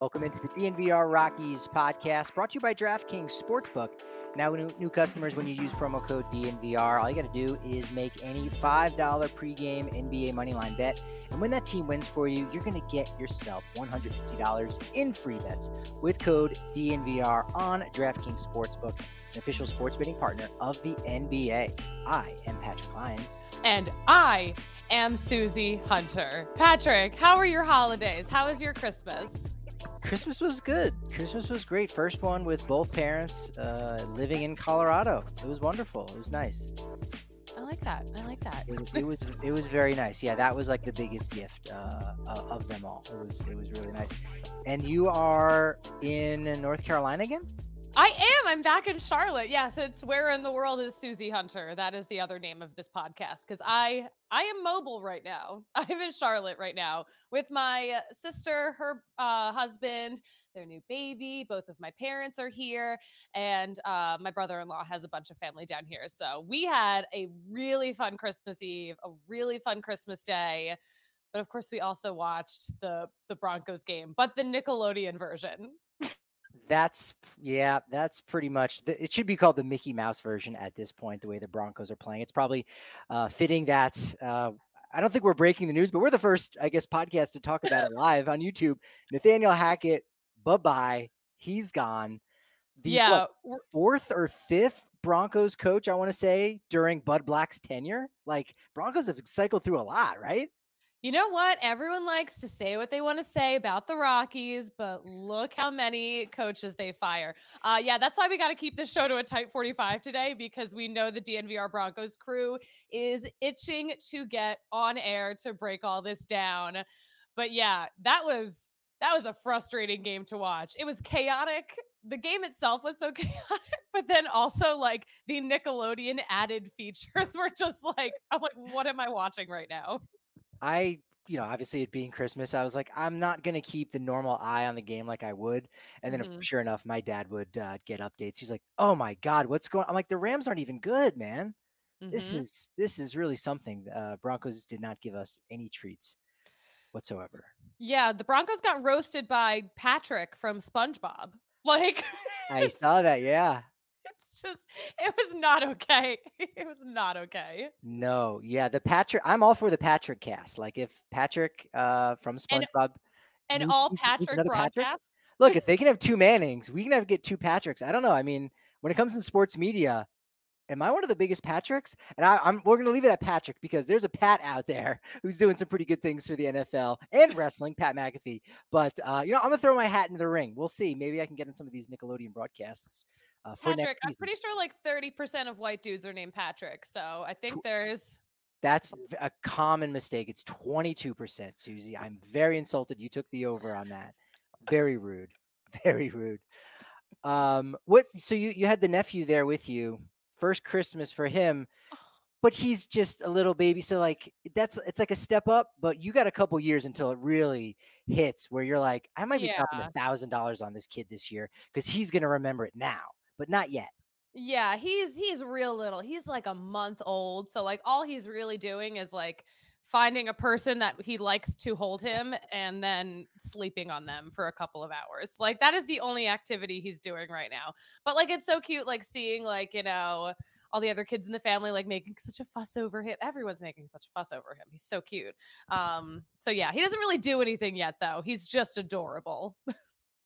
Welcome into the DNVR Rockies podcast brought to you by DraftKings Sportsbook. Now, new, new customers, when you use promo code DNVR, all you got to do is make any $5 pregame NBA moneyline bet. And when that team wins for you, you're going to get yourself $150 in free bets with code DNVR on DraftKings Sportsbook, an official sports betting partner of the NBA. I am Patrick Lyons. And I am Susie Hunter. Patrick, how are your holidays? How was your Christmas? Christmas was good. Christmas was great. First one with both parents uh, living in Colorado. It was wonderful. It was nice. I like that. I like that. It, it was it was very nice. Yeah, that was like the biggest gift uh, of them all. It was it was really nice. And you are in North Carolina again? I am. I'm back in Charlotte. Yes, it's where in the world is Susie Hunter. That is the other name of this podcast because I I am mobile right now. I'm in Charlotte right now with my sister, her uh, husband, their new baby. Both of my parents are here, and uh, my brother-in-law has a bunch of family down here. So we had a really fun Christmas Eve, a really fun Christmas Day. But of course, we also watched the the Broncos game, but the Nickelodeon version. That's yeah, that's pretty much. The, it should be called the Mickey Mouse version at this point. The way the Broncos are playing, it's probably uh, fitting that. Uh, I don't think we're breaking the news, but we're the first, I guess, podcast to talk about it live on YouTube. Nathaniel Hackett, bye bye, he's gone. The yeah, what, fourth or fifth Broncos coach, I want to say, during Bud Black's tenure. Like Broncos have cycled through a lot, right? You know what? Everyone likes to say what they want to say about the Rockies, but look how many coaches they fire. Uh, yeah, that's why we got to keep this show to a tight 45 today because we know the DNVR Broncos crew is itching to get on air to break all this down. But yeah, that was that was a frustrating game to watch. It was chaotic. The game itself was so chaotic, but then also like the Nickelodeon added features were just like, I'm like, what am I watching right now? I, you know, obviously it being Christmas, I was like, I'm not gonna keep the normal eye on the game like I would. And then, Mhm. sure enough, my dad would uh, get updates. He's like, "Oh my God, what's going?" On? I'm like, "The Rams aren't even good, man. This Mhm. is this is really something." Uh, Broncos did not give us any treats whatsoever. Yeah, the Broncos got roasted by Patrick from SpongeBob. Like I saw that. Yeah. Just it was not okay. It was not okay. No. Yeah. The Patrick. I'm all for the Patrick cast. Like if Patrick uh, from And SpongeBob and needs- all Patrick broadcasts. look, if they can have two Mannings, we can have get two Patricks. I don't know. I mean, when it comes to sports media, am I one of the biggest Patricks? And I, I'm we're gonna leave it at Patrick because there's a Pat out there who's doing some pretty good things for the NFL and wrestling, Pat McAfee. But uh, you know, I'm gonna throw my hat into the ring. We'll see. Maybe I can get in some of these Nickelodeon broadcasts uh, for Patrick, next I'm pretty sure like 30% of white dudes are named Patrick. So I think Tw- there's That's a common mistake. It's 22%, Susie. I'm very insulted. You took the over on that. Very rude. Very rude. Um, what? So you you had the nephew there with you. First Christmas for him, but he's just a little baby. So like that's it's like a step up. But you got a couple years until it really hits where you're like, I might be dropping a thousand dollars on this kid this year because he's gonna remember it now, but not yet. Yeah, he's he's real little. He's like a month old. So like all he's really doing is like finding a person that he likes to hold him and then sleeping on them for a couple of hours. Like that is the only activity he's doing right now. But like it's so cute like seeing like, you know, all the other kids in the family like making such a fuss over him. Everyone's making such a fuss over him. He's so cute. Um, so yeah, he doesn't really do anything yet though. He's just adorable.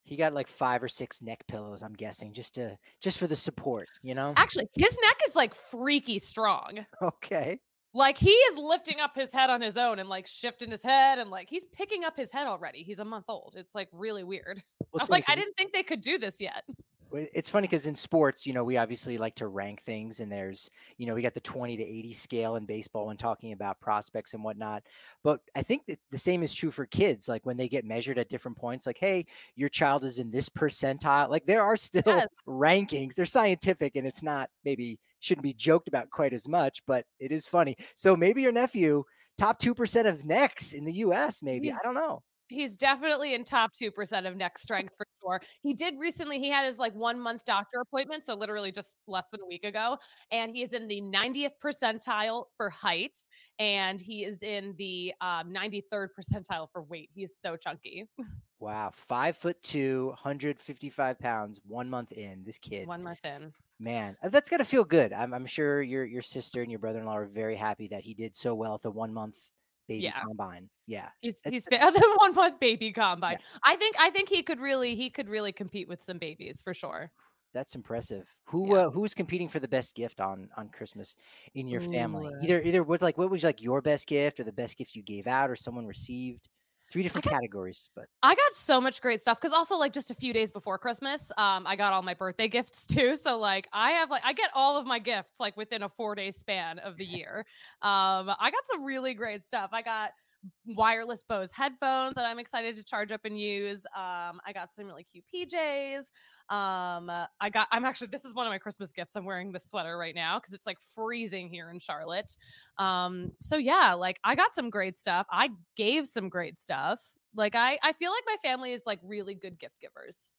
He got like five or six neck pillows, I'm guessing, just to just for the support, you know? Actually, his neck is like freaky strong. Okay. Like he is lifting up his head on his own and like shifting his head and like he's picking up his head already. He's a month old. It's like really weird. Well, I'm like, I didn't think they could do this yet. It's funny because in sports, you know, we obviously like to rank things, and there's, you know, we got the 20 to 80 scale in baseball when talking about prospects and whatnot. But I think that the same is true for kids. Like when they get measured at different points, like, hey, your child is in this percentile. Like there are still yes. rankings. They're scientific, and it's not maybe shouldn't be joked about quite as much, but it is funny. So maybe your nephew top 2% of necks in the US maybe. He's, I don't know he's definitely in top 2% of neck strength for sure. He did recently, he had his like one month doctor appointment. So literally just less than a week ago. And he is in the 90th percentile for height. And he is in the um, 93rd percentile for weight. He is so chunky. Wow. Five foot two, 155 pounds, one month in. This kid. One month in. Man, uh, that's got to feel good. I'm, I'm sure your your sister and your brother in law are very happy that he did so well at the one month baby yeah. combine. Yeah. He's he's the one month baby combine. Yeah. I think I think he could really he could really compete with some babies for sure. That's impressive. Who yeah. uh, who's competing for the best gift on on Christmas in your family? Ooh. Either either what like what was like your best gift or the best gift you gave out or someone received? Three different got, categories but i got so much great stuff because also like just a few days before christmas um i got all my birthday gifts too so like i have like i get all of my gifts like within a four day span of the year. Um i got some really great stuff. I got wireless Bose headphones that I'm excited to charge up and use. Um, I got some really cute PJs. Um, I got, I'm actually, this is one of my Christmas gifts. I'm wearing this sweater right now because it's like freezing here in Charlotte. Um, so yeah, like I got some great stuff. I gave some great stuff. Like I, I feel like my family is like really good gift givers.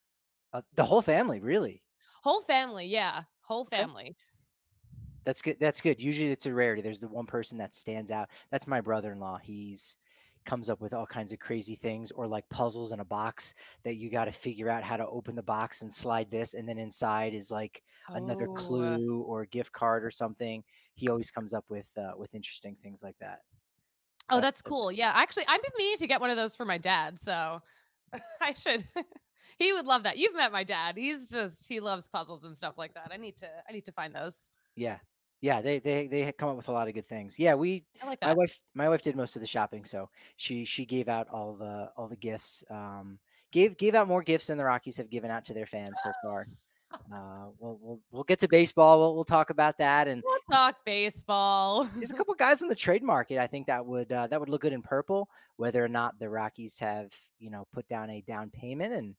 Uh, the whole family, really? Whole family, yeah, whole family. That's good. That's good. Usually it's a rarity. There's the one person that stands out. That's my brother-in-law. He's comes up with all kinds of crazy things or like puzzles in a box that you got to figure out how to open the box and slide this and then inside is like oh. another clue or a gift card or something. He always comes up with uh, with interesting things like that. Oh, that's, that's cool. Yeah, actually, I've been meaning to get one of those for my dad, so I should. he would love that. You've met my dad. He's just he loves puzzles and stuff like that. I need to I need to find those. Yeah, yeah, they they they come up with a lot of good things. Yeah, we like my wife my wife did most of the shopping, so she she gave out all the all the gifts. Um, gave gave out more gifts than the Rockies have given out to their fans so far. Uh, we'll we'll we'll get to baseball. We'll we'll talk about that and we'll talk baseball. there's a couple guys in the trade market. I think that would uh, that would look good in purple. Whether or not the Rockies have you know put down a down payment and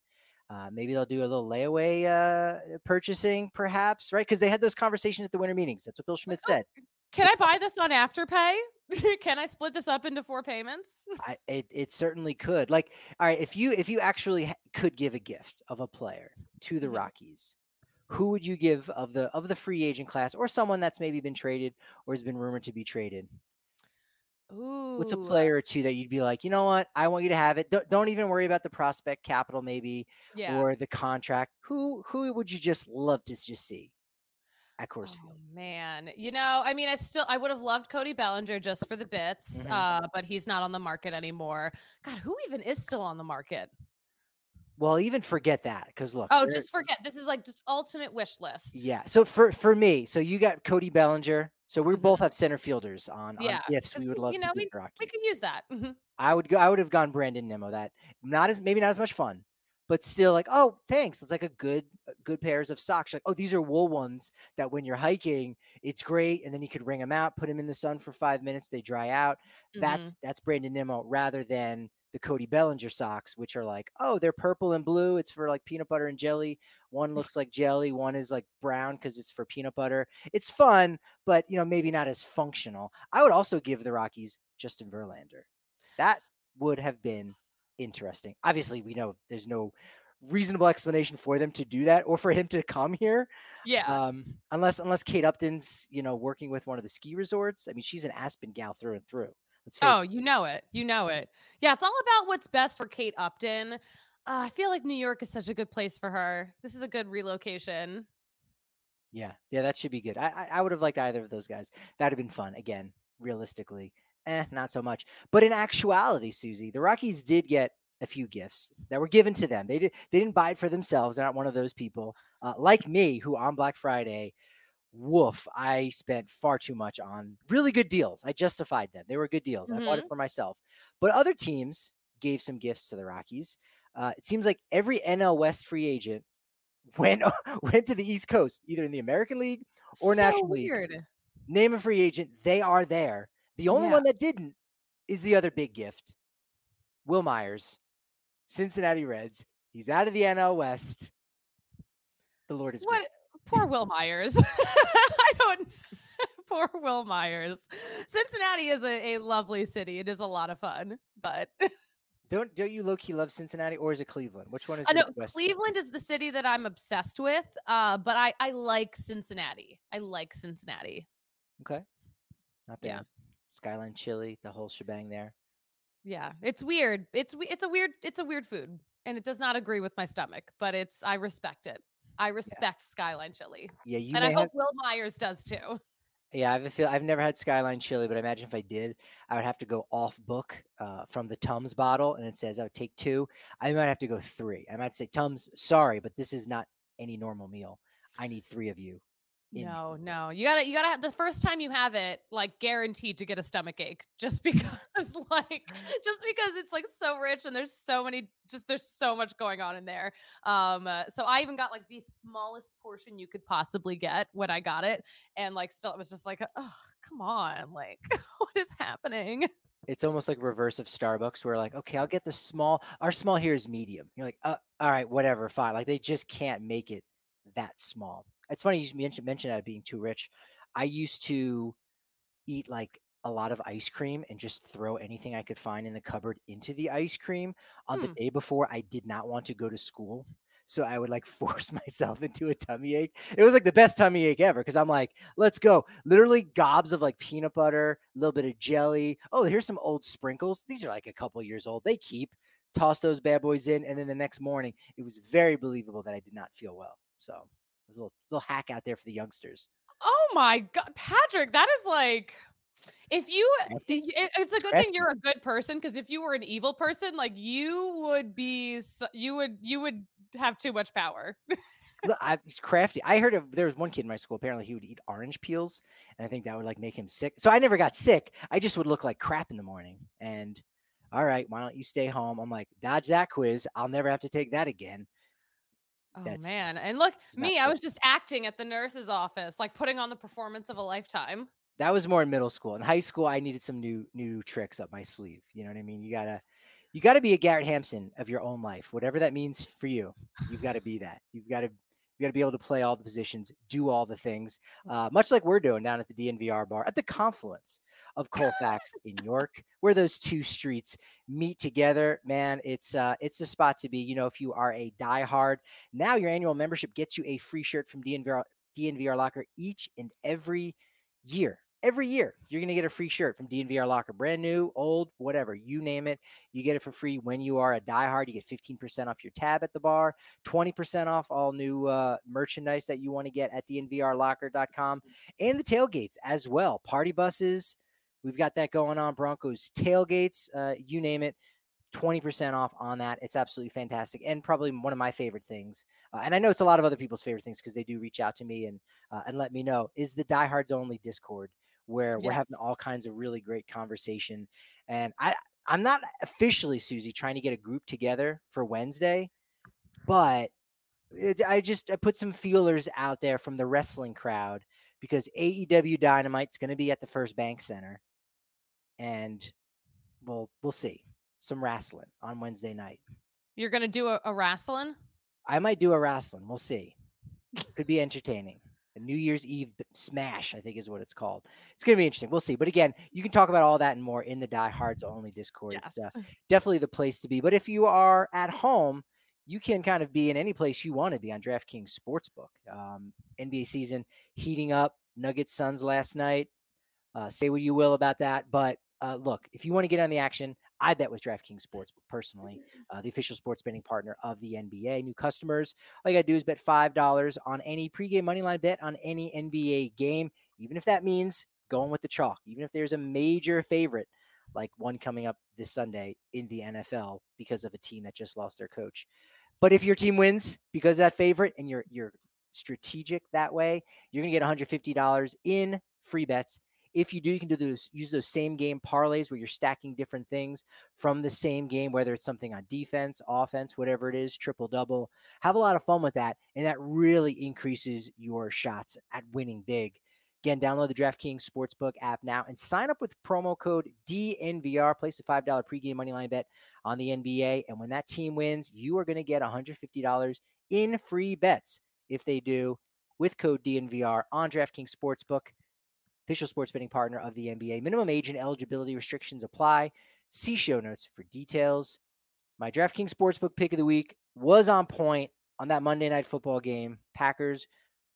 uh, maybe they'll do a little layaway uh, purchasing, perhaps, right? Because they had those conversations at the winter meetings. That's what Bill Schmidt said. Can I buy this on Afterpay? Can I split this up into four payments? I, it it certainly could. Like, all right, if you if you actually could give a gift of a player to the mm-hmm. Rockies, who would you give of the of the free agent class, or someone that's maybe been traded or has been rumored to be traded? Ooh. What's a player or two that you'd be like, you know what? I want you to have it. Don't, don't even worry about the prospect capital, maybe, yeah. or the contract. Who who would you just love to just see at Coors Field? Oh, man, you know, I mean, I still I would have loved Cody Bellinger just for the bits, mm-hmm. uh, but he's not on the market anymore. God, who even is still on the market? Well, even forget that because look. Oh, just forget. This is like just ultimate wish list. Yeah. So for for me, so you got Cody Bellinger. So we mm-hmm. both have center fielders on, yeah, on gifts. We would love you know, to we, we could use that. Mm-hmm. I would go. I would have gone Brandon Nimmo. That not as maybe not as much fun, but still like oh thanks. It's like a good good pairs of socks. Like oh these are wool ones that when you're hiking it's great, and then you could wring them out, put them in the sun for five minutes, they dry out. Mm-hmm. That's that's Brandon Nimmo rather than the Cody Bellinger socks, which are like, oh, they're purple and blue. It's for like peanut butter and jelly. One looks like jelly, one is like brown because it's for peanut butter. It's fun, but you know, maybe not as functional. I would also give the Rockies Justin Verlander. That would have been interesting. Obviously, we know there's no reasonable explanation for them to do that or for him to come here. Yeah. Um, unless unless Kate Upton's, you know, working with one of the ski resorts. I mean, she's an Aspen gal through and through. Oh, you know it. You know it. Yeah, it's all about what's best for Kate Upton. Uh, I feel like New York is such a good place for her. This is a good relocation. Yeah, yeah, that should be good. I I, I would have liked either of those guys. That'd have been fun. Again, realistically, eh, not so much. But in actuality, Susie, the Rockies did get a few gifts that were given to them. They did they didn't buy it for themselves. They're not one of those people uh, like me who on Black Friday, woof, I spent far too much on really good deals. I justified them. They were good deals. Mm-hmm. I bought it for myself. But other teams gave some gifts to the Rockies. Uh, it seems like every NL West free agent went went to the East Coast, either in the American League or so National weird. League. Name a free agent, they are there. The only yeah. one that didn't is the other big gift. Wil Myers, Cincinnati Reds. He's out of the NL West. The Lord is what? Good. Poor Wil Myers. I don't. Poor Wil Myers. Cincinnati is a, a lovely city. It is a lot of fun, but don't don't you low key love Cincinnati or is it Cleveland? Which one is? I know Cleveland is the city that I'm obsessed with. Uh, but I I like Cincinnati. I like Cincinnati. Okay, not bad. Yeah. Skyline chili, the whole shebang there. Yeah, it's weird. It's it's a weird it's a weird food, and it does not agree with my stomach. But it's I respect it. I respect yeah. Skyline chili. Yeah, you and I have... hope Wil Myers does too. Yeah, I have a feel. I've never had Skyline chili, but I imagine if I did, I would have to go off book uh, from the Tums bottle, and it says I would take two. I might have to go three. I might say Tums, sorry, but this is not any normal meal. I need three of you. No, no. You gotta you gotta have the first time you have it, like guaranteed to get a stomach ache just because like just because it's like so rich and there's so many just there's so much going on in there. Um uh, so I even got like the smallest portion you could possibly get when I got it. And like still it was just like, oh come on, like what is happening? It's almost like reverse of Starbucks where like, okay, I'll get the small our small here is medium. You're like, uh, all right, whatever, fine. Like they just can't make it that small. It's funny you mentioned mentioned that being too rich. I used to eat like a lot of ice cream and just throw anything I could find in the cupboard into the ice cream on hmm. the day before I did not want to go to school. So I would like force myself into a tummy ache. It was like the best tummy ache ever because I'm like, let's go. Literally gobs of like peanut butter, a little bit of jelly. Oh, here's some old sprinkles. These are like a couple years old. They keep. Toss those bad boys in. And then the next morning, it was very believable that I did not feel well. So there's a little little hack out there for the youngsters. Oh my god, Patrick, that is like if you it's a good thing you're a good person because if you were an evil person like you would be you would you would have too much power I, it's crafty. I heard of there was one kid in my school. Apparently, he would eat orange peels, and I think that would like make him sick. So I never got sick. I just would look like crap in the morning. And all right, why don't you stay home? I'm like, dodge that quiz. I'll never have to take that again. Oh That's, man. And look, me, I was just acting at the nurse's office, like putting on the performance of a lifetime. That was more in middle school. In high school, I needed some new new tricks up my sleeve. You know what I mean? You gotta you gotta be a Garrett Hampson of your own life, whatever that means for you. You've got to be that. You've got to you got to be able to play all the positions, do all the things, uh, much like we're doing down at the DNVR bar at the confluence of Colfax in York, where those two streets meet together. Man, it's uh, it's a spot to be. You know, if you are a diehard, now your annual membership gets you a free shirt from DNVR DNVR Locker each and every year every year you're going to get a free shirt from DNVR Locker, brand new, old, whatever, you name it. You get it for free when you are a diehard. You get 15% off your tab at the bar, 20% off all new uh, merchandise that you want to get at DNVRlocker.com and the tailgates as well. Party buses, we've got that going on. Broncos tailgates, uh, you name it. 20% off on that. It's absolutely fantastic and probably one of my favorite things. Uh, and I know it's a lot of other people's favorite things because they do reach out to me and uh, and let me know is the diehards only discord where yes. we're having all kinds of really great conversation. And I I'm not officially Susie trying to get a group together for Wednesday, but it, I just I put some feelers out there from the wrestling crowd because AEW Dynamite's going to be at the First Bank Center, and we'll we'll see some wrestling on Wednesday night. You're going to do a, a wrestling? I might do a wrestling. We'll see. Could be entertaining a New Year's Eve smash, I think is what it's called. It's going to be interesting. We'll see. But again, you can talk about all that and more in the Diehards Only Discord. Yes. It's uh, definitely the place to be. But if you are at home, you can kind of be in any place you want to be on DraftKings Sportsbook. Um, NBA season heating up. Nuggets Suns last night. Uh, say what you will about that, but uh, look, if you want to get on the action, I bet with DraftKings Sportsbook personally, uh, the official sports betting partner of the NBA. New customers, all you got to do is bet $5 on any pregame moneyline bet on any NBA game, even if that means going with the chalk, even if there's a major favorite like one coming up this Sunday in the NFL because of a team that just lost their coach. But if your team wins because that favorite and you're you're strategic that way, you're gonna get $150 in free bets. If you do, you can do those use those same game parlays where you're stacking different things from the same game, whether it's something on defense, offense, whatever it is, triple double. Have a lot of fun with that, and that really increases your shots at winning big. Again, download the DraftKings Sportsbook app now and sign up with promo code DNVR. Place a $5 pregame moneyline bet on the NBA. And when that team wins, you are going to get $150 in free bets if they do with code DNVR on DraftKings Sportsbook, official sports betting partner of the NBA. Minimum age and eligibility restrictions apply. See show notes for details. My DraftKings Sportsbook pick of the week was on point on that Monday night football game. Packers,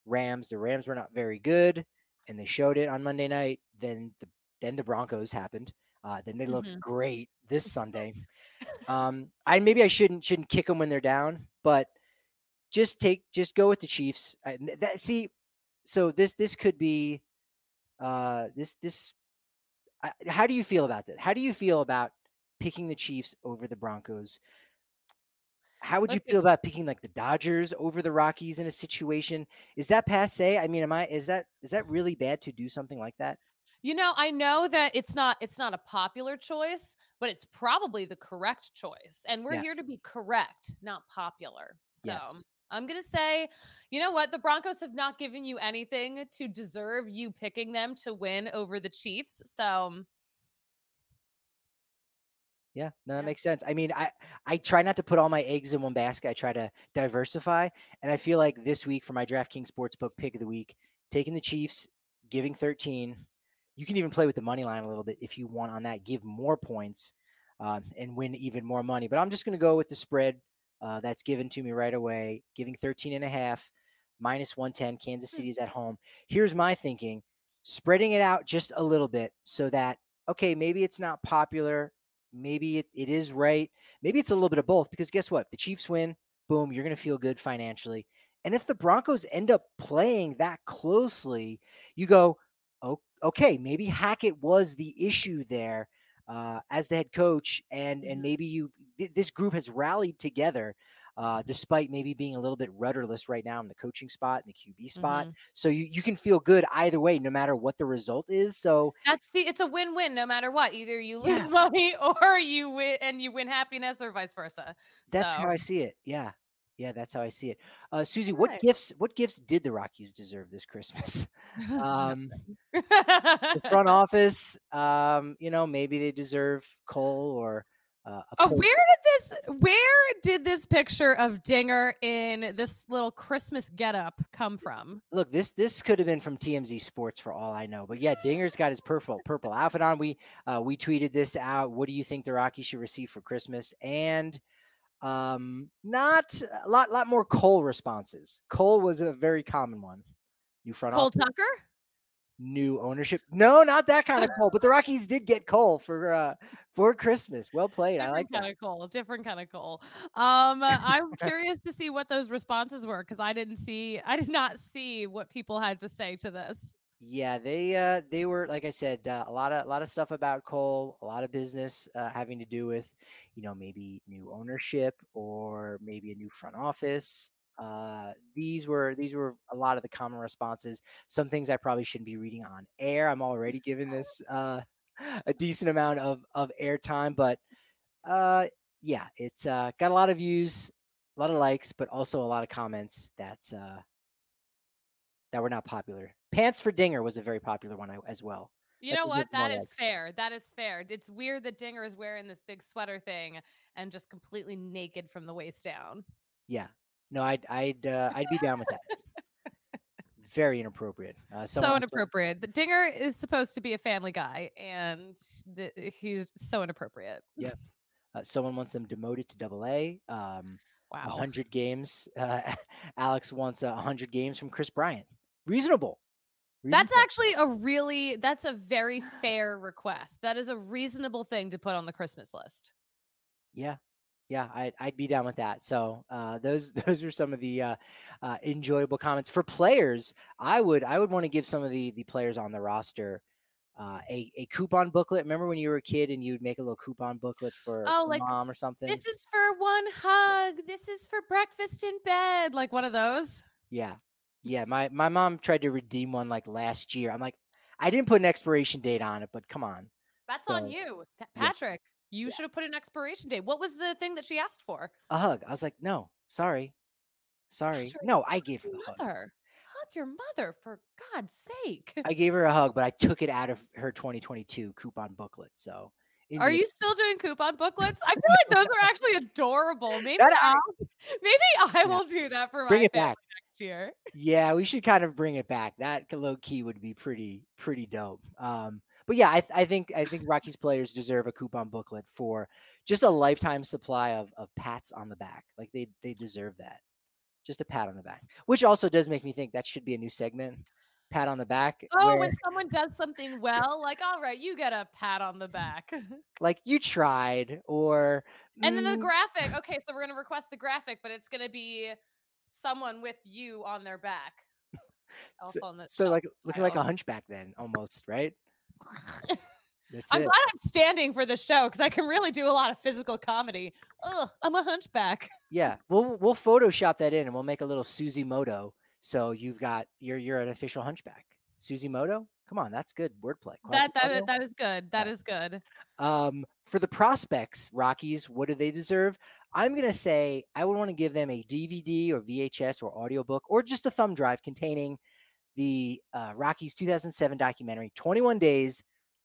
Rams. The Rams were not very good and they showed it on Monday night. Then the then the Broncos happened. Uh, then they looked mm-hmm. great this Sunday. um, I maybe I shouldn't shouldn't kick them when they're down, but just take just go with the Chiefs. I, that see, so this this could be uh, this this. I, how do you feel about this? How do you feel about picking the Chiefs over the Broncos? How would you feel about picking like the Dodgers over the Rockies in a situation? Is that passe? I mean, am I is that is that really bad to do something like that? You know, I know that it's not it's not a popular choice, but it's probably the correct choice. And we're yeah. here to be correct, not popular. So yes. I'm going to say, you know what? The Broncos have not given you anything to deserve you picking them to win over the Chiefs. So yeah, no, that yeah. makes sense. I mean, I I try not to put all my eggs in one basket. I try to diversify, and I feel like this week for my DraftKings Sportsbook pick of the week, taking the Chiefs, giving 13. You can even play with the money line a little bit if you want on that. Give more points um, and win even more money. But I'm just going to go with the spread uh, that's given to me right away, giving 13 and a half, minus 110. Kansas hmm. City is at home. Here's my thinking: spreading it out just a little bit so that okay, maybe it's not popular Maybe it, it is right. Maybe it's a little bit of both because guess what? The Chiefs win, boom, you're going to feel good financially. And if the Broncos end up playing that closely, you go, oh, okay, maybe Hackett was the issue there uh, as the head coach, and and mm-hmm. maybe you this group has rallied together uh, despite maybe being a little bit rudderless right now in the coaching spot and the QB spot. Mm-hmm. So you, you can feel good either way, no matter what the result is. So that's the it's a win-win no matter what. Either you lose yeah. money or you win and you win happiness or vice versa. That's so. how I see it. Yeah. Yeah, that's how I see it. Uh, Susie, what gifts what gifts did the Rockies deserve this Christmas? Um, the front office, um, you know, maybe they deserve Cole or uh, oh, where did this? Where did this picture of Dinger in this little Christmas getup come from? Look, this this could have been from TMZ Sports for all I know, but yeah, Dinger's got his purple purple outfit on. We uh, we tweeted this out. What do you think the Rockies should receive for Christmas? And um, not a lot lot more Cole responses. Cole was a very common one. You front Cole office. Tucker new ownership. No, not that kind of Cole, but the Rockies did get Cole for uh for Christmas. Well played. Different I like kind that. of Cole, different kind of Cole. Um I'm curious to see what those responses were because I didn't see I did not see what people had to say to this. Yeah, they uh they were like I said, uh, a lot of a lot of stuff about coal, a lot of business uh, having to do with, you know, maybe new ownership or maybe a new front office. Uh, these were these were a lot of the common responses. Some things I probably shouldn't be reading on air. I'm already giving this uh, a decent amount of of airtime, but uh, yeah, it's uh, got a lot of views, a lot of likes, but also a lot of comments that uh, that were not popular. Pants for Dinger was a very popular one as well. You know what? That is fair. That is fair. It's weird that Dinger is wearing this big sweater thing and just completely naked from the waist down. Yeah, no, I'd I'd uh, I'd be down with that. Very inappropriate. Uh, so inappropriate. The Dinger is supposed to be a family guy, and the, he's so inappropriate. Yeah. Uh, someone wants them demoted to Double A. Um, wow. 100 games. Uh, Alex wants uh, 100 games from Kris Bryant. Reasonable. That's actually a really that's a very fair request. That is a reasonable thing to put on the Christmas list. Yeah. Yeah, I'd, I'd be down with that. So uh, those those are some of the uh, uh, enjoyable comments for players. I would I would want to give some of the the players on the roster uh, a a coupon booklet. Remember when you were a kid and you would make a little coupon booklet for, Oh, for like, mom or something? This is for one hug. This is for breakfast in bed. Like one of those. Yeah. Yeah. My my mom tried to redeem one like last year. I'm like, I didn't put an expiration date on it, but come on. That's So, on you. Ta- yeah. Patrick, you should have put an expiration date. What was the thing that she asked for? A hug. I was like, no, sorry. Sorry. Patrick, No, I gave her the hug. mother. Hug your mother for God's sake. I gave her a hug, but I took it out of her 2022 coupon booklet. So Are you still doing coupon booklets? I feel like those are actually adorable. Maybe That I- maybe I will do that for Bring my it back. next year. Yeah, we should kind of bring it back. That low key would be pretty pretty dope. Um, but yeah, I, I think I think Rockies players deserve a coupon booklet for just a lifetime supply of of pats on the back. Like they they deserve that. Just a pat on the back, which also does make me think that should be a new segment. Pat on the back. Oh, where, when someone does something well, like, all right, you get a pat on the back. like you tried, or And then the mm, graphic. Okay, so we're gonna request the graphic, but it's gonna be someone with you on their back. On the so like looking like a hunchback then almost, right? That's I'm it. glad I'm standing for the show because I can really do a lot of physical comedy. Ugh, I'm a hunchback. Yeah, we'll we'll Photoshop that in and we'll make a little Susie Moto. So you've got you're you're an official hunchback. Susie Moto? Come on, that's good wordplay. That that is, that is good. That Yeah. is good. Um, for the prospects, Rockies, what do they deserve? I'm gonna say I would want to give them a DVD or VHS or audiobook or just a thumb drive containing the uh, Rockies 2007 documentary, 21 Days,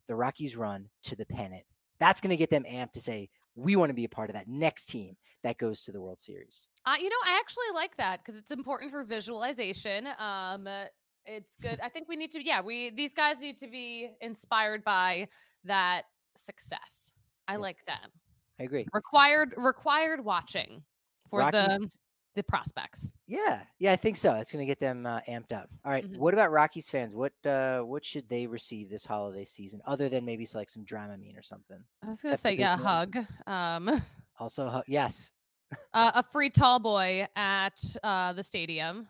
the Rockies Run to the Pennant. That's gonna get them amped to say we want to be a part of that next team that goes to the World Series. Uh, you know, I actually like that because it's important for visualization. Um, uh, it's good. I think we need to. Yeah, we these guys need to be inspired by that success. I Yeah. like that. I agree. Required required watching for Rockies- the prospects. Yeah, yeah, I think so. It's going to get them uh, amped up. All right, Mhm. what about Rockies fans? What uh, what should they receive this holiday season, other than maybe like some Dramamine or something? I was gonna say yeah, hug. Um, Also, hu- yes, uh, a free tall boy at uh the stadium.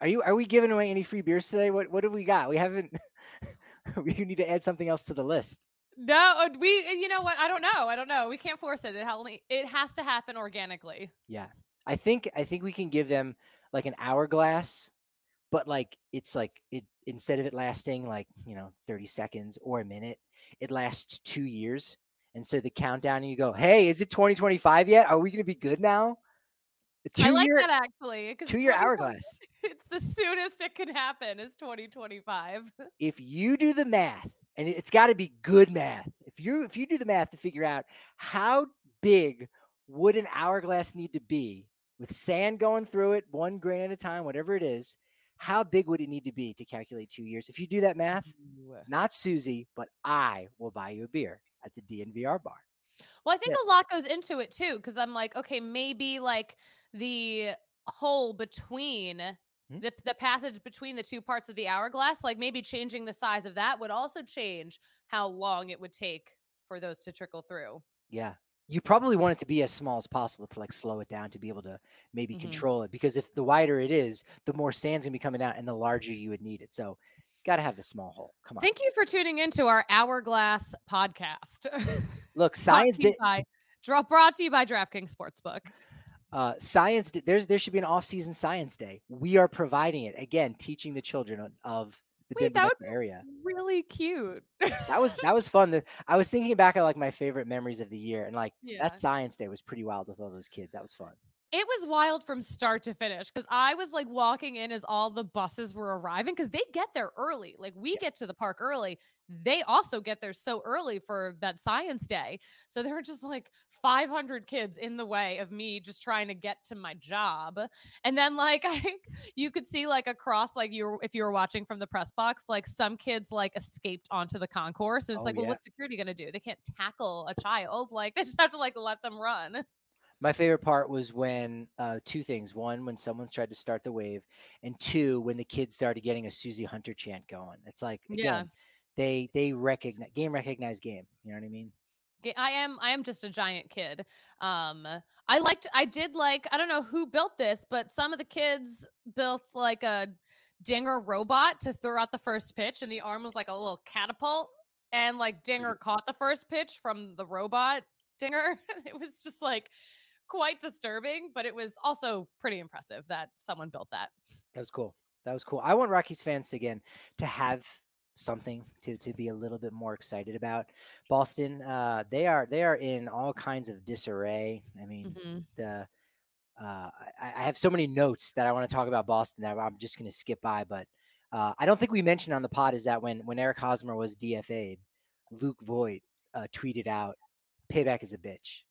are you are we giving away any free beers today? What what have we got? We haven't. we need to add something else to the list. No, uh, we. You know what? I don't know. I don't know. We can't force it. It only it has to happen organically. Yeah, I think I think we can give them like an hourglass, but like it's like it instead of it lasting like you know thirty seconds or a minute, it lasts two years. And so the countdown, and you go, "Hey, is it 2025 yet? Are we going to be good now?" I like two-year- that actually. two year hourglass. It's the soonest it can happen is 2025. If you do the math, and it's got to be good math. If you if you do the math to figure out how big would an hourglass need to be with sand going through it, one grain at a time, whatever it is, how big would it need to be to calculate two years? If you do that math, not Susie, but I will buy you a beer at the DNVR bar. Well, I think Yeah. a lot goes into it too, because I'm like, okay, maybe like the hole between Hmm? the the passage between the two parts of the hourglass, like maybe changing the size of that would also change how long it would take for those to trickle through. Yeah. You probably want it to be as small as possible to like slow it down to be able to maybe Mhm. control it because if the wider it is, the more sand's gonna be coming out and the larger you would need it. So got to have the small hole. Come on. Thank you for tuning into our hourglass podcast. Look, science did by, brought to you by DraftKings Sportsbook. uh science there's there should be an off-season science day. We are providing it. Again, teaching the children of- of the Wait, Denver area. Really cute. That was that was fun. I was thinking back at like my favorite memories of the year and like Yeah. that science day was pretty wild with all those kids. That was fun. It was wild from start to finish because I was like walking in as all the buses were arriving because they get there early. Like we get to the park early. They also get there so early for that science day. So there were just like 500 kids in the way of me just trying to get to my job. And then like I you could see like across like you were if you were watching from the press box, like some kids like escaped onto the concourse. And it's Oh, like, well, yeah. what's security gonna do? They can't tackle a child. Like they just have to like let them run. My favorite part was when uh, two things: one, when someone's tried to start the wave, and two, when the kids started getting a Susie Hunter chant going. It's like again, Yeah. They they recognize game recognize game. You know what I mean? I am I am just a giant kid. Um I liked I did like I don't know who built this, but some of the kids built like a dinger robot to throw out the first pitch and the arm was like a little catapult and like dinger caught the first pitch from the robot dinger. it was just like quite disturbing, but it was also pretty impressive that someone built that. That was cool. That was cool. I want Rockies fans again to have something to to be a little bit more excited about. Boston, uh, they are they are in all kinds of disarray. I mean, Mhm. the uh, I, I have so many notes that I want to talk about Boston that I'm just going to skip by. But uh, I don't think we mentioned on the pod is that when when Eric Hosmer was DFA'd, Luke Voit uh, tweeted out, "Payback is a bitch."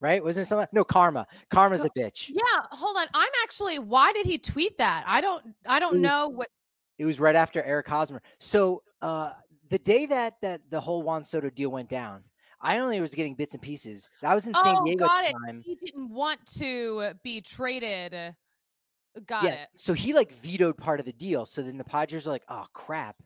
Right? Wasn't it something? No, karma. Karma's a bitch. Yeah, hold on. I'm actually why did he tweet that? I don't I don't was- know what It was right after Eric Hosmer. So uh, the day that that the whole Juan Soto deal went down, I only was getting bits and pieces. I was in San Oh, Diego got at it. time. he didn't want to be traded. uh, Got yeah. it. So he like vetoed part of the deal. So then the Padres are like, oh crap.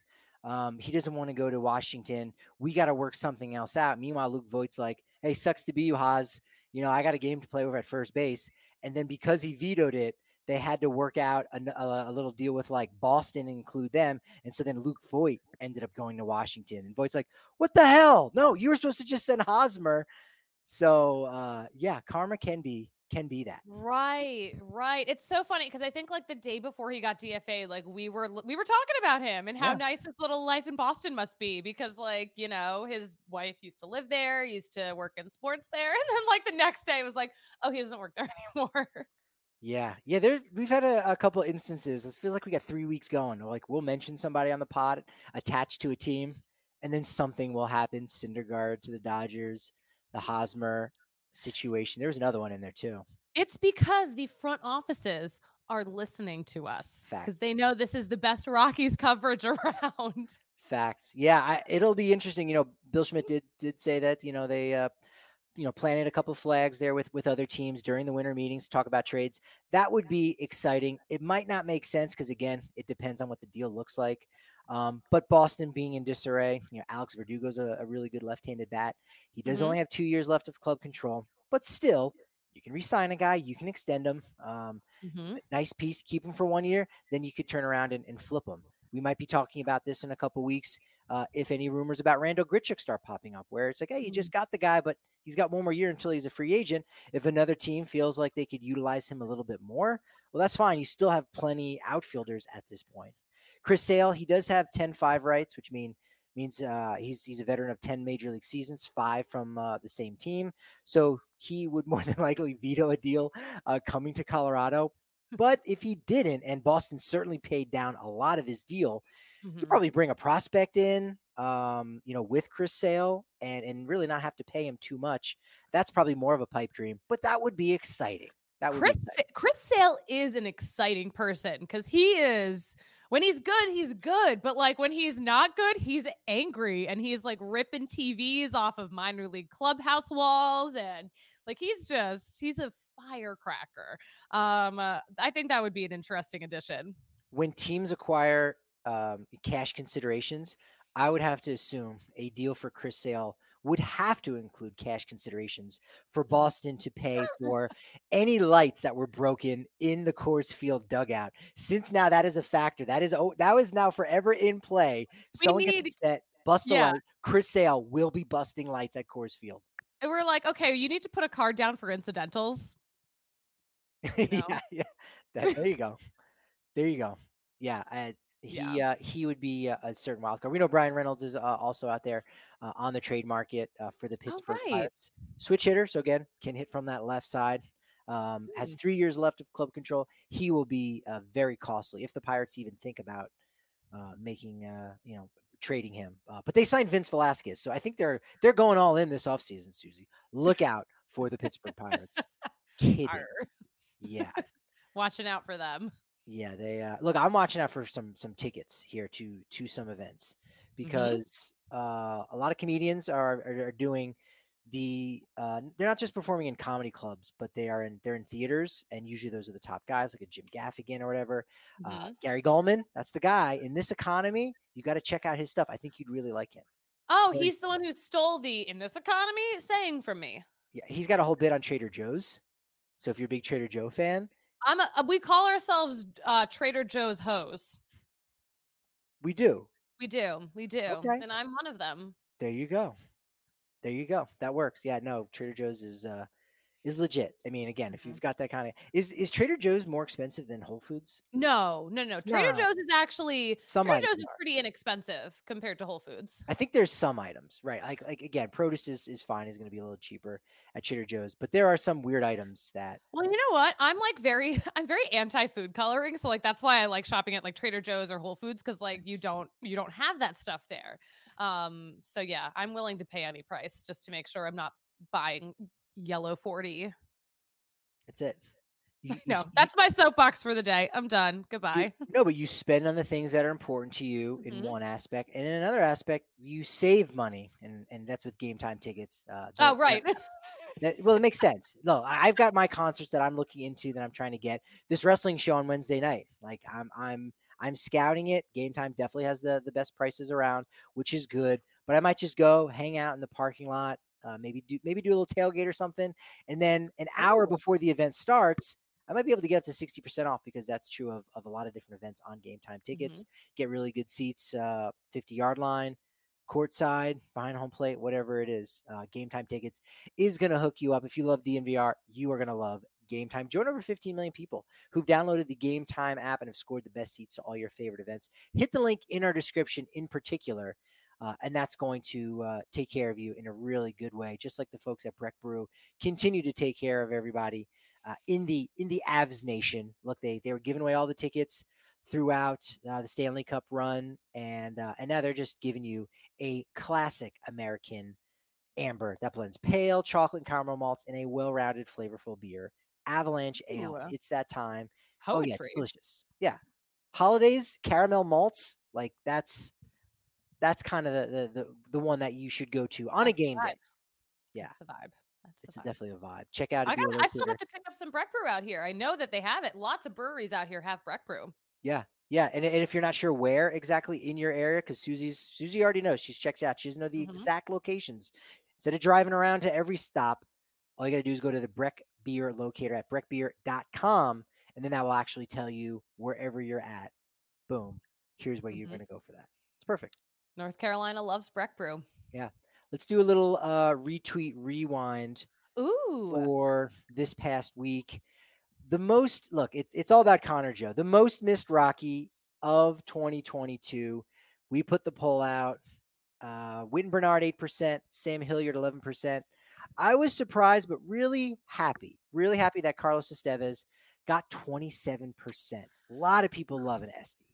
Um, he doesn't want to go to Washington. We got to work something else out. Meanwhile, Luke Voit's like, hey, sucks to be you, Haas. You know, I got a game to play over at first base. And then because he vetoed it, they had to work out a little deal with like Boston and include them. And so then Luke Voit ended up going to Washington. And Voit's like, what the hell? No, you were supposed to just send Hosmer. So uh, yeah, karma can be can be that. Right, right. It's so funny because I think like the day before he got DFA, like we were we were talking about him and how Yeah. nice his little life in Boston must be because like you know his wife used to live there, used to work in sports there, and then like the next day it was like, oh, he doesn't work there anymore. Yeah, yeah. There, we've had a, a couple instances. It feels like we got three weeks going. Like we'll mention somebody on the pod attached to a team, and then something will happen. Syndergaard to the Dodgers, the Hosmer situation. There was another one in there too. it's because the front offices are listening to us because they know this is the best Rockies coverage around. Facts. Yeah, I, it'll be interesting. You know, Bill Schmidt did did say that. You know, they uh, you know planted a couple flags there with with other teams during the winter meetings to talk about trades. That would be exciting. It might not make sense because again, it depends on what the deal looks like. Um, but Boston being in disarray, you know, Alex Verdugo's a, a really good left-handed bat. He does Mhm. only have two years left of club control, but still, you can re-sign a guy, you can extend him. Um, Mhm. nice piece, keep him for one year, then you could turn around and, and flip him. We might be talking about this in a couple weeks uh, if any rumors about Randal Grichuk start popping up, where it's like, hey, you just got the guy, but he's got one more year until he's a free agent. If another team feels like they could utilize him a little bit more, well, that's fine. You still have plenty outfielders at this point. Chris Sale, he does have 10-5 rights, which mean means uh, he's he's a veteran of 10 major league seasons, five from uh, the same team. So he would more than likely veto a deal uh, coming to Colorado. But if he didn't, and Boston certainly paid down a lot of his deal, Mhm. you probably bring a prospect in, um, you know, with Chris Sale and and really not have to pay him too much. That's probably more of a pipe dream, but that would be exciting. That would Chris be exciting. Chris Sale is an exciting person because he is when he's good, he's good, but like when he's not good, he's angry and he's like ripping TVs off of minor league clubhouse walls and like he's just he's a firecracker. Um, uh, I think that would be an interesting addition. when teams acquire um, cash considerations, I would have to assume a deal for Chris Sale would have to include cash considerations for Boston to pay for any lights that were broken in the Coors Field dugout. Since now that is a factor, that is oh, that is now forever in play. Someone gets need- upset, bust a Yeah. light. Chris Sale will be busting lights at Coors Field. And we're like, okay, you need to put a card down for incidentals. know? yeah, yeah. That, there you go. There you go. Yeah, uh, he Yeah. uh, he would be a, a certain wild card. We know Bryan Reynolds is uh, also out there uh, on the trade market uh, for the Pittsburgh right. Pirates. Switch hitter, so again, can hit from that left side. Um, has Mm. three years left of club control. He will be uh, very costly if the Pirates even think about uh, making uh, you know trading him. Uh, but they signed Vince Velasquez, so I think they're they're going all in this offseason, Susie. Look out for the Pittsburgh Pirates. Kidding. Arr. Yeah. Watching out for them. Yeah, they uh, look. I'm watching out for some some tickets here to to some events because uh, a lot of comedians are, are are doing the uh, they're not just performing in comedy clubs, but they are in they're in theaters, and usually those are the top guys, like a Jim Gaffigan or whatever. Uh, Mhm. Gary Gulman, that's the guy. In this economy, you got to check out his stuff. I think you'd really like him. Oh, Very he's the one who stole the in this economy saying from me. Yeah, he's got a whole bit on Trader Joe's. So if you're a big Trader Joe fan, I'm a, uh, we call ourselves uh, Trader Joe's hoes. we do. We do, we do, Okay. and I'm one of them. There you go. There you go. That works. Yeah, no, Trader Joe's is uh is legit. I mean, again, if Mhm. you've got that kind of is is Trader Joe's more expensive than Whole Foods? No, no, no. It's Trader not. Joe's is actually Some Trader Joe's items is pretty inexpensive compared to Whole Foods. I think there's some items, right? Like like again, produce is, is fine, is gonna be a little cheaper at Trader Joe's, but there are some weird items that Well, you know what? I'm like very I'm very anti food coloring, so like that's why I like shopping at like Trader Joe's or Whole Foods cuz like you don't you don't have that stuff there. Um so yeah, I'm willing to pay any price just to make sure I'm not buying yellow 40. that's it. You, you No, that's my soapbox for the day. I'm done. you- Goodbye. no, but you spend on the things that are important to you in Mhm. one aspect, and in another aspect, you save money, and and that's with game time tickets. Uh, Oh, right. That, well, it makes sense. No, I've got my concerts that I'm looking into that I'm trying to get. This wrestling show on Wednesday night, like I'm, I'm, I'm scouting it. Game Time definitely has the the best prices around, which is good. But I might just go hang out in the parking lot, uh, maybe do maybe do a little tailgate or something, and then an hour before the event starts, I might be able to get up to sixty percent off because that's true of, of a lot of different events on Game Time tickets. Get really good seats, uh, fifty yard line, courtside, behind home plate, whatever it is. Uh, game Time tickets is going to hook you up. If you love DNVR, you are going to love Game Time. Join over 15 million people who've downloaded the Game Time app and have scored the best seats to all your favorite events. Hit the link in our description in particular, uh, and that's going to uh, take care of you in a really good way. Just like the folks at Breck Brew continue to take care of everybody uh, in the in the Avs Nation. Look, they they were giving away all the tickets throughout uh, the Stanley Cup run, and uh, and now they're just giving you a classic American amber that blends pale chocolate and caramel malts in a well-rounded, flavorful beer. Avalanche Ale. Ooh. It's that time. Poetry. Oh yeah, it's delicious. Yeah, holidays caramel malts like that's that's kind of the the the, the one that you should go to on a That's the game day. Yeah. That's the vibe. That's It's vibe. definitely a vibe. Check out. I got. a I still have to pick up some Breck Brew out here. I know that they have it. Lots of breweries out here have Breck Brew. Yeah, yeah, and, and if you're not sure where exactly in your area, because Susie's Susie already knows she's checked out. She doesn't know the Mhm. exact locations. Instead of driving around to every stop, all you got to do is go to the Breck Beer locator at breckbeer.com, and then that will actually tell you wherever you're at. Boom. Here's where you're Mhm. going to go for that. It's perfect. North Carolina loves Breck Brew. Yeah. Let's do a little uh, retweet rewind Ooh. for this past week. The most look, it, it's all about Connor Joe. The most missed Rocky of 2022. We put the poll out. Uh, Wynton Bernard 8%, Sam Hilliard 11%. I was surprised, but really happy, really happy that Carlos Estevez got 27%. A lot of people love an Esty.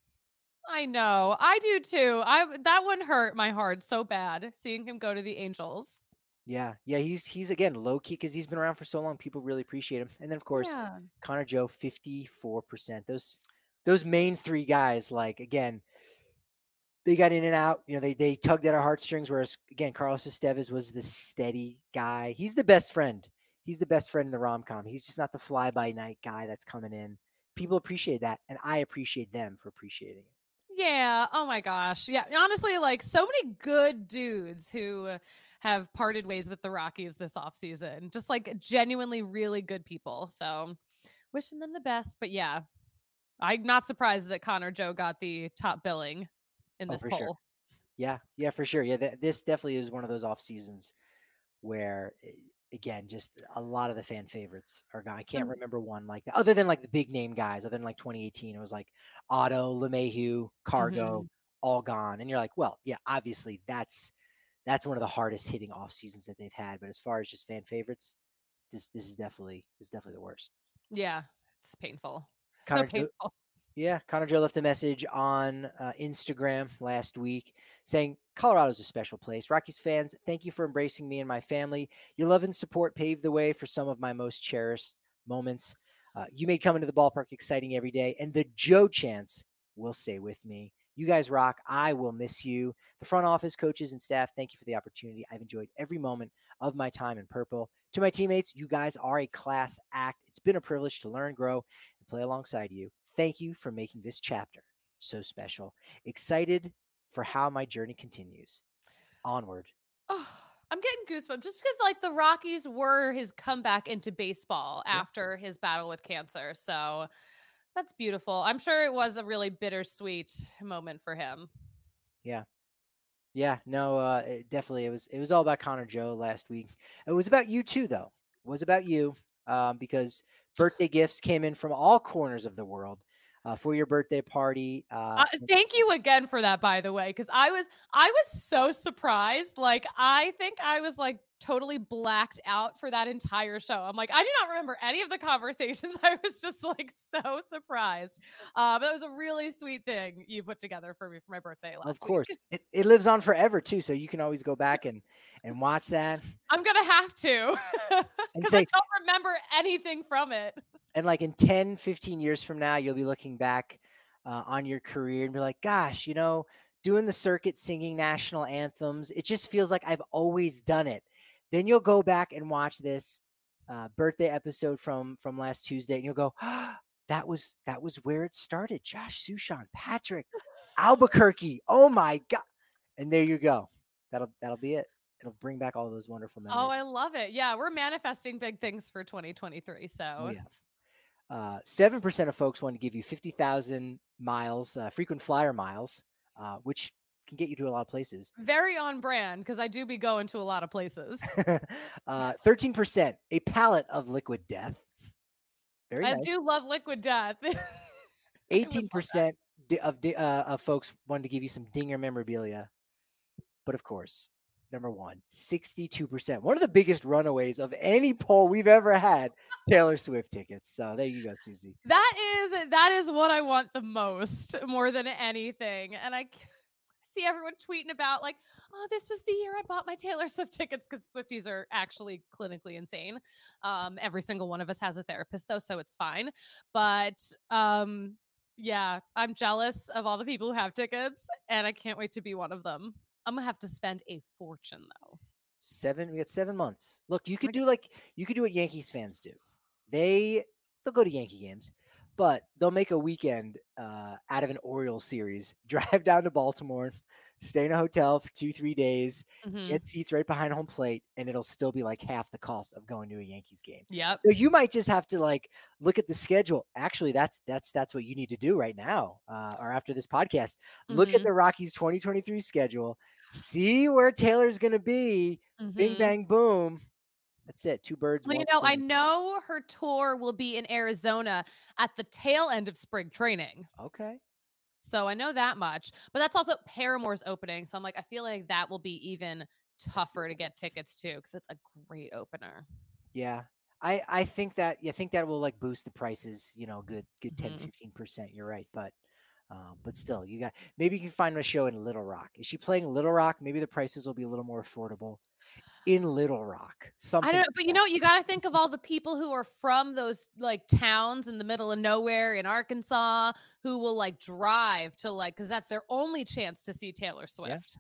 I know. I do too. I that one hurt my heart so bad seeing him go to the Angels. Yeah, yeah, he's he's again low key because he's been around for so long. People really appreciate him. And then of course, Yeah. Connor Joe, 54%. Those those main three guys, like again, they got in and out. You know, they they tugged at our heartstrings. Whereas again, Carlos Estevez was the steady guy. He's the best friend. He's the best friend in the rom com. He's just not the fly by night guy that's coming in. People appreciate that, and I appreciate them for appreciating it. Yeah. Oh my gosh. Yeah. Honestly, like so many good dudes who have parted ways with the Rockies this offseason. Just like genuinely really good people. So wishing them the best. But yeah, I'm not surprised that Connor Joe got the top billing in Oh, this for poll. sure. Yeah, yeah, for sure. Yeah, th- this definitely is one of those off seasons where, eh, again, just a lot of the fan favorites are gone. I can't Some- remember one like that, other than like the big name guys. Other than like 2018, it was like Otto, LeMahieu, Cargo, Mm-hmm. all gone. And you're like, well, yeah, obviously that's that's one of the hardest hitting off seasons that they've had. But as far as just fan favorites, this this is definitely this is definitely the worst. Yeah. It's painful. Connor so Jo- painful. Yeah, Connor Joe left a message on uh, Instagram last week saying Colorado's a special place. Rockies fans, thank you for embracing me and my family. Your love and support paved the way for some of my most cherished moments. Uh, you made coming to the ballpark exciting every day, and the Joe chance will stay with me. You guys rock. I will miss you. The front office, coaches, and staff, thank you for the opportunity. I've enjoyed every moment of my time in purple. To my teammates, you guys are a class act. It's been a privilege to learn, grow, and play alongside you. Thank you for making this chapter so special. Excited for how my journey continues. Onward. Oh, I'm getting goosebumps just because like the Rockies were his comeback into baseball Yeah. after his battle with cancer. So that's beautiful. I'm sure it was a really bittersweet moment for him. Yeah. Yeah, no, uh, it definitely. It was. It was all about Connor Joe last week. It was about you too, though. It was about you um, because birthday gifts came in from all corners of the world uh, for your birthday party. Uh, Uh, thank you again for that, by the way, because I was I was so surprised. Like I think I was like totally blacked out for that entire show. I'm like, I do not remember any of the conversations. I was just like so surprised. Uh, but it was a really sweet thing you put together for me for my birthday last of course, it, it lives on forever too. So you can always go back and and watch that I'm gonna have to because I don't remember anything from it. And like in 10, 15 years from now, you'll be looking back uh, on your career and be like, gosh, you know, doing the circuit, singing national anthems, it just feels like I've always done it. Then you'll go back and watch this uh, birthday episode from from last Tuesday, and you'll go, ah, that was that was where it started. Josh Sushan, Patrick, Albuquerque. Oh my god! And there you go. That'll that'll be it. It'll bring back all those wonderful memories. Oh, I love it. Yeah, we're manifesting big things for 2023. So Oh, yeah. Uh, Seven percent of folks want to give you fifty thousand miles, uh, frequent flyer miles, uh, which can get you to a lot of places. very on brand because I do be going to a lot of places. Uh, Thirteen percent, a pallet of liquid death. Very I nice. do love liquid death. I would love Eighteen percent of uh, of folks wanted to give you some dinger memorabilia, but of course, number one, 62 percent, one of the biggest runaways of any poll we've ever had. Taylor Swift tickets. So there you go, Susie. That is that is what I want the most, more than anything. And I see everyone tweeting about like, oh, this was the year I bought my Taylor Swift tickets because Swifties are actually clinically insane. Um, every single one of us has a therapist though, so it's fine. But um, yeah, I'm jealous of all the people who have tickets, and I can't wait to be one of them. I'm gonna have to spend a fortune though. Seven. We got seven months. Look, you could do like you could do what Yankees fans do. They they'll go to Yankee games, but they'll make a weekend uh, out of an Orioles series. Drive down to Baltimore, stay in a hotel for two three days, Mhm. get seats right behind home plate, and it'll still be like half the cost of going to a Yankees game. Yeah. So you might just have to like look at the schedule. Actually, that's that's that's what you need to do right now, uh, or after this podcast. Look at Mhm. the Rockies 2023 schedule. See where Taylor's going to be. Bing Mhm. bang boom. That's it. Two birds. Well, you know, I know her tour will be in Arizona at the tail end of spring training. Okay. So I know that much. But that's also Paramore's opening. So I'm like, I feel like that will be even tougher to get tickets to because it's a great opener. Yeah. I I think that yeah, I think that will like boost the prices, you know, good good 10 Mhm. 15%. You're right, but um, but still, you got maybe you can find a show in Little Rock. Is she playing Little Rock? Maybe the prices will be a little more affordable in Little Rock. Something I don't know, but you know, you got to think of all the people who are from those like towns in the middle of nowhere in Arkansas who will like drive to like because that's their only chance to see Taylor Swift.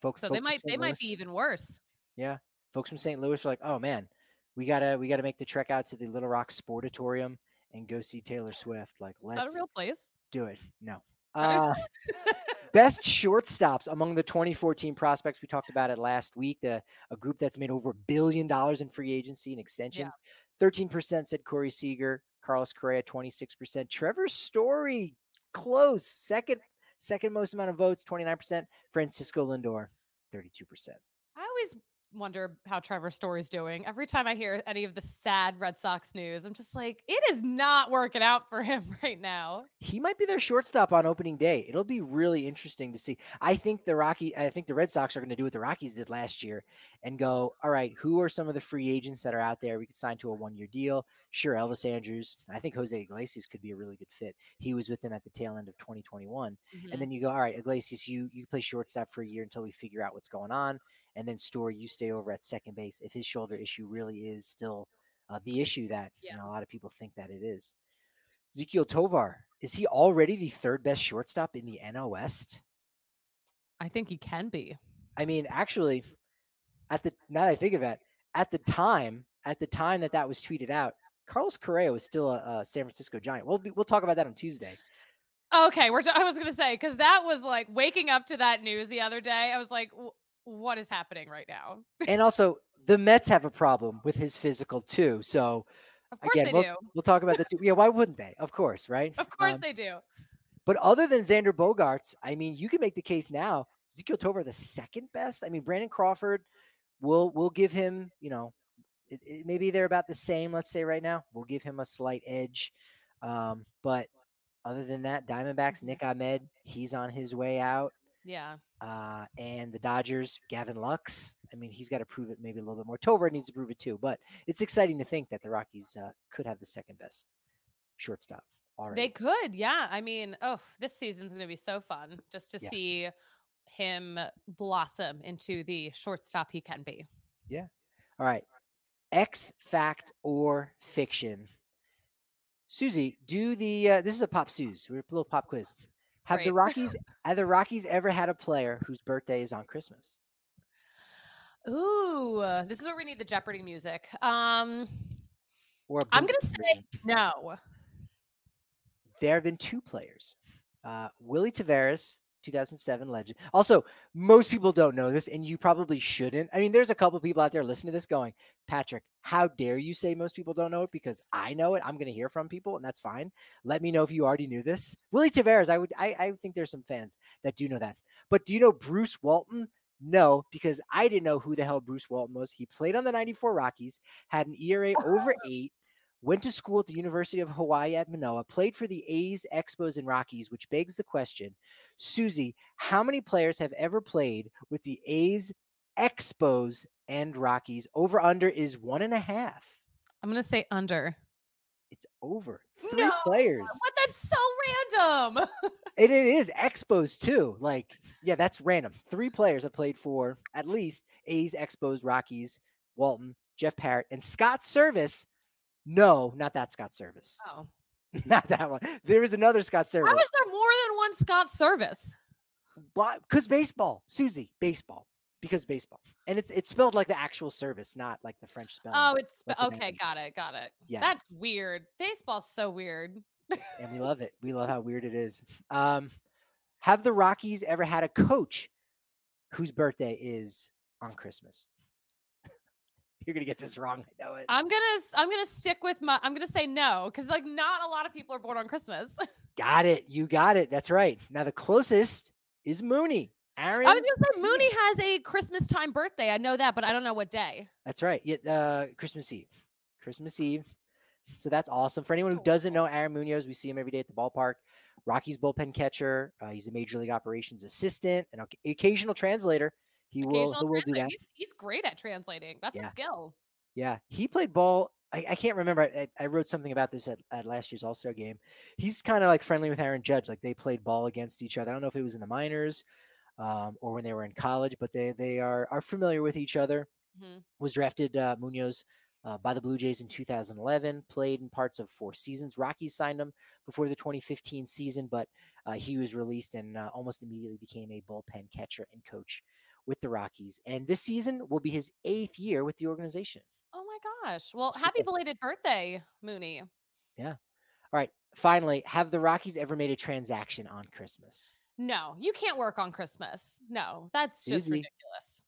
folks, So folks they might they might be even worse. Yeah. Folks from St. Louis are like, oh man, we gotta we gotta make the trek out to the Little Rock Sportatorium and go see Taylor Swift. Like, Is that let's a real place? do it. No. Uh, best shortstops among the 2014 prospects. We talked about it last week. The a group that's made over a billion dollars in free agency and extensions. 13% said Corey Seager, Carlos Correa, 26%. Trevor Story, close. Second, second most amount of votes, 29%. Francisco Lindor, 32%. I always wonder how Trevor Story's doing. Every time I hear any of the sad Red Sox news, I'm just like, it is not working out for him right now. he might be their shortstop on opening day. It'll be really interesting to see. I think the Rocky, I think the Red Sox are going to do what the Rockies did last year and go, all right, who are some of the free agents that are out there? We could sign to a one year deal. Sure, Elvis Andrus. I think Jose Iglesias could be a really good fit. He was with them at the tail end of 2021. Mhm. And then you go, all right, Iglesias, you you play shortstop for a year until we figure out what's going on. And then Story, you stay over at second base if his shoulder issue really is still uh, the issue that Yeah. you know, a lot of people think that it is. Ezequiel Tovar, is he already the third best shortstop in the NL West? I think he can be. I mean, actually, at the now that I think of it, at the time, at the time that that was tweeted out, Carlos Correa was still a, a San Francisco Giant. We'll be, we'll talk about that on Tuesday. Okay, we're. T- I was gonna say because that was like waking up to that news the other day. I was like, what is happening right now? and also, the Mets have a problem with his physical too. So of course again, they we'll, do. we'll talk about the two. Yeah, why wouldn't they? Of course, right? Of course Um, they do. But other than Xander Bogaerts, I mean, you can make the case now. Ezequiel Tovar the second best. I mean, Brandon Crawford, we'll we'll give him, you know, it, it- maybe they're about the same. Let's say right now, we'll give him a slight edge. Um, but other than that, Diamondbacks, Nick Ahmed, he's on his way out. Yeah. Uh, and the Dodgers, Gavin Lux. I mean, he's got to prove it maybe a little bit more. Tovar needs to prove it too. But it's exciting to think that the Rockies uh, could have the second best shortstop already. They could, yeah. I mean, oh, this season's going to be so fun just to Yeah. see him blossom into the shortstop he can be. Yeah. All right. X fact or fiction. Susie, do the uh, this is a pop Suze. We're a little pop quiz. Have the Rockies have the Rockies ever had a player whose birthday is on Christmas? Ooh, uh, this is where we need the Jeopardy music. Um, I'm gonna say no. there have been two players. Uh, Willy Taveras, 2007 legend. Also, most people don't know this, and you probably shouldn't. I mean, there's a couple people out there listening to this going, Patrick, how dare you say most people don't know it? Because I know it. I'm going to hear from people, and that's fine. Let me know if you already knew this. Willy Taveras, I would, I, I think there's some fans that do know that. But do you know Bruce Walton? No, because I didn't know who the hell Bruce Walton was. He played on the 94 Rockies, had an ERA over eight, went to school at the University of Hawaii at Manoa, played for the A's, Expos, and Rockies, which begs the question Susie, how many players have ever played with the A's, Expos, and Rockies? Over under is one and a half. I'm gonna say under. It's over. Three No, players. What? That's so random. And it is Expos too. Like, yeah, that's random. Three players have played for at least A's, Expos, Rockies, Walton, Jeff Parrett, and Scott Service. No, not that Scott Service. oh, Not that one. There is another Scott Service. how is there more than one Scott service? Why? Because baseball, Susie, baseball. Because baseball, and it's it's spelled like the actual service, not like the French spelling. Oh, it's like okay. Got it. Got it. Yeah. That's weird. Baseball's so weird. and we love it. We love how weird it is. Um, have the Rockies ever had a coach whose birthday is on Christmas? You're gonna get this wrong. I know it. I'm gonna I'm gonna stick with my I'm gonna say no because like not a lot of people are born on Christmas. got it. You got it. That's right. Now the closest is Mooney. Aaron. I was gonna say Mooney has a Christmas time birthday. I know that, but I don't know what day. That's right. Yeah, uh, Christmas Eve. Christmas Eve. So that's awesome. For anyone who doesn't know Aaron Munoz, we see him every day at the ballpark. Rockies bullpen catcher. Uh, he's a major league operations assistant, an oc- occasional translator. He will. Occasional He will do that. He's, he's great at translating. That's Yeah. a skill. Yeah, he played ball. I, I can't remember. I, I wrote something about this at, at last year's All Star game. He's kind of like friendly with Aaron Judge. Like they played ball against each other. I don't know if it was in the minors um, or when they were in college, but they they are are familiar with each other. Mhm. Was drafted uh, Munoz uh, by the Blue Jays in 2011. Played in parts of four seasons. Rockies signed him before the 2015 season, but uh, he was released and uh, almost immediately became a bullpen catcher and coach with the Rockies. And this season will be his eighth year with the organization. Oh my gosh. Well, It's happy cool. belated birthday, Mooney. Yeah. All right. Finally, have the Rockies ever made a transaction on Christmas? No, you can't work on Christmas. No, that's just Susie. ridiculous.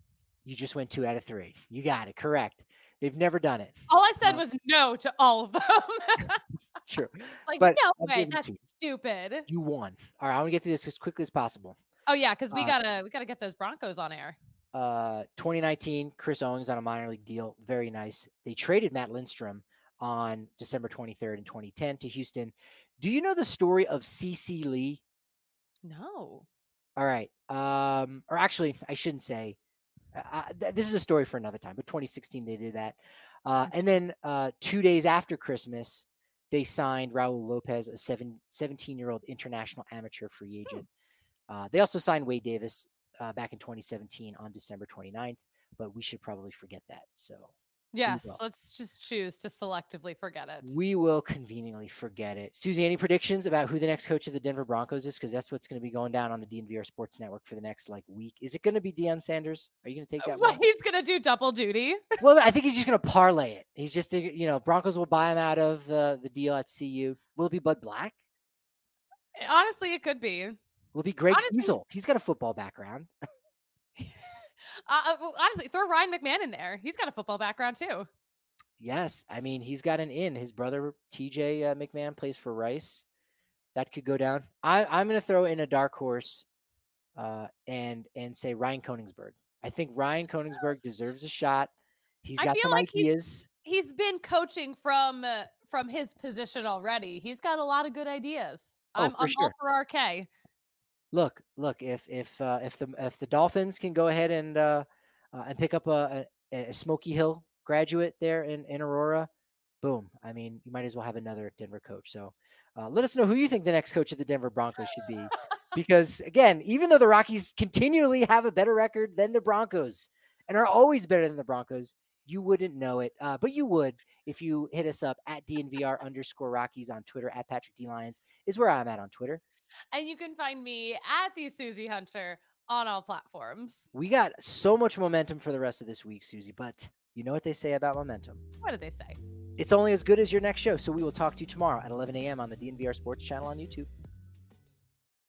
You just went two out of three. You got it. Correct. They've never done it. All I said No. was no to all of them. True. it's like, But no I'll way, that's stupid. You won. All right. I want to get through this as quickly as possible. Oh yeah, because we Uh, gotta we gotta get those Broncos on air. Uh, 2019, Chris Owings on a minor league deal. Very nice. They traded Matt Lindstrom on December 23rd in 2010 to Houston. Do you know the story of CC Lee? No. All right. Um, or actually, I shouldn't say. Uh, uh, th- this is a story for another time. But 2016, they did that, uh, and then uh, two days after Christmas, they signed Raul Lopez, a seven, 17 year old international amateur free agent. Uh, they also signed Wade Davis uh, back in 2017 on December 29th, but we should probably forget that. So Yes, let's just choose to selectively forget it. We will conveniently forget it. Susie, any predictions about who the next coach of the Denver Broncos is? Because that's what's going to be going down on the DNVR Sports Network for the next like week. Is it going to be Deion Sanders? Are you going to take uh, that? Well, he's going to do double duty. well, I think he's just going to parlay it. He's just, uh, you know, Broncos will buy him out of the the deal at CU. Will it be Bud Black? Honestly, it could be. Will it be Greg Honestly, He's got a football background. Uh, uh honestly, throw Ryan McMahon in there. He's got a football background too. Yes, I mean he's got an in. His brother TJ uh, McMahon plays for Rice. That could go down. I, I'm going to throw in a dark horse, uh, and and say Ryan Koenigsberg. I think Ryan Koenigsberg deserves a shot. He's got some like ideas. He's, he's been coaching from uh, from his position already. He's got a lot of good ideas. Oh, I'm, I'm sure. all for RK look, look, if if uh, if the if the Dolphins can go ahead and uh, uh, and pick up a, a, a, Smoky Hill graduate there in in Aurora, boom. I mean, you might as well have another Denver coach. So uh, let us know who you think the next coach of the Denver Broncos should be, because again, even though the Rockies continually have a better record than the Broncos and are always better than the Broncos. You wouldn't know it, uh, but you would if you hit us up at DNVR underscore Rockies on Twitter at Patrick D Lyons is where I'm at on Twitter. And you can find me at the Susie Hunter on all platforms. We got so much momentum for the rest of this week, Susie, but you know what they say about momentum. What do they say? It's only as good as your next show. So we will talk to you tomorrow at 11 a.m. on the DNVR Sports channel on YouTube.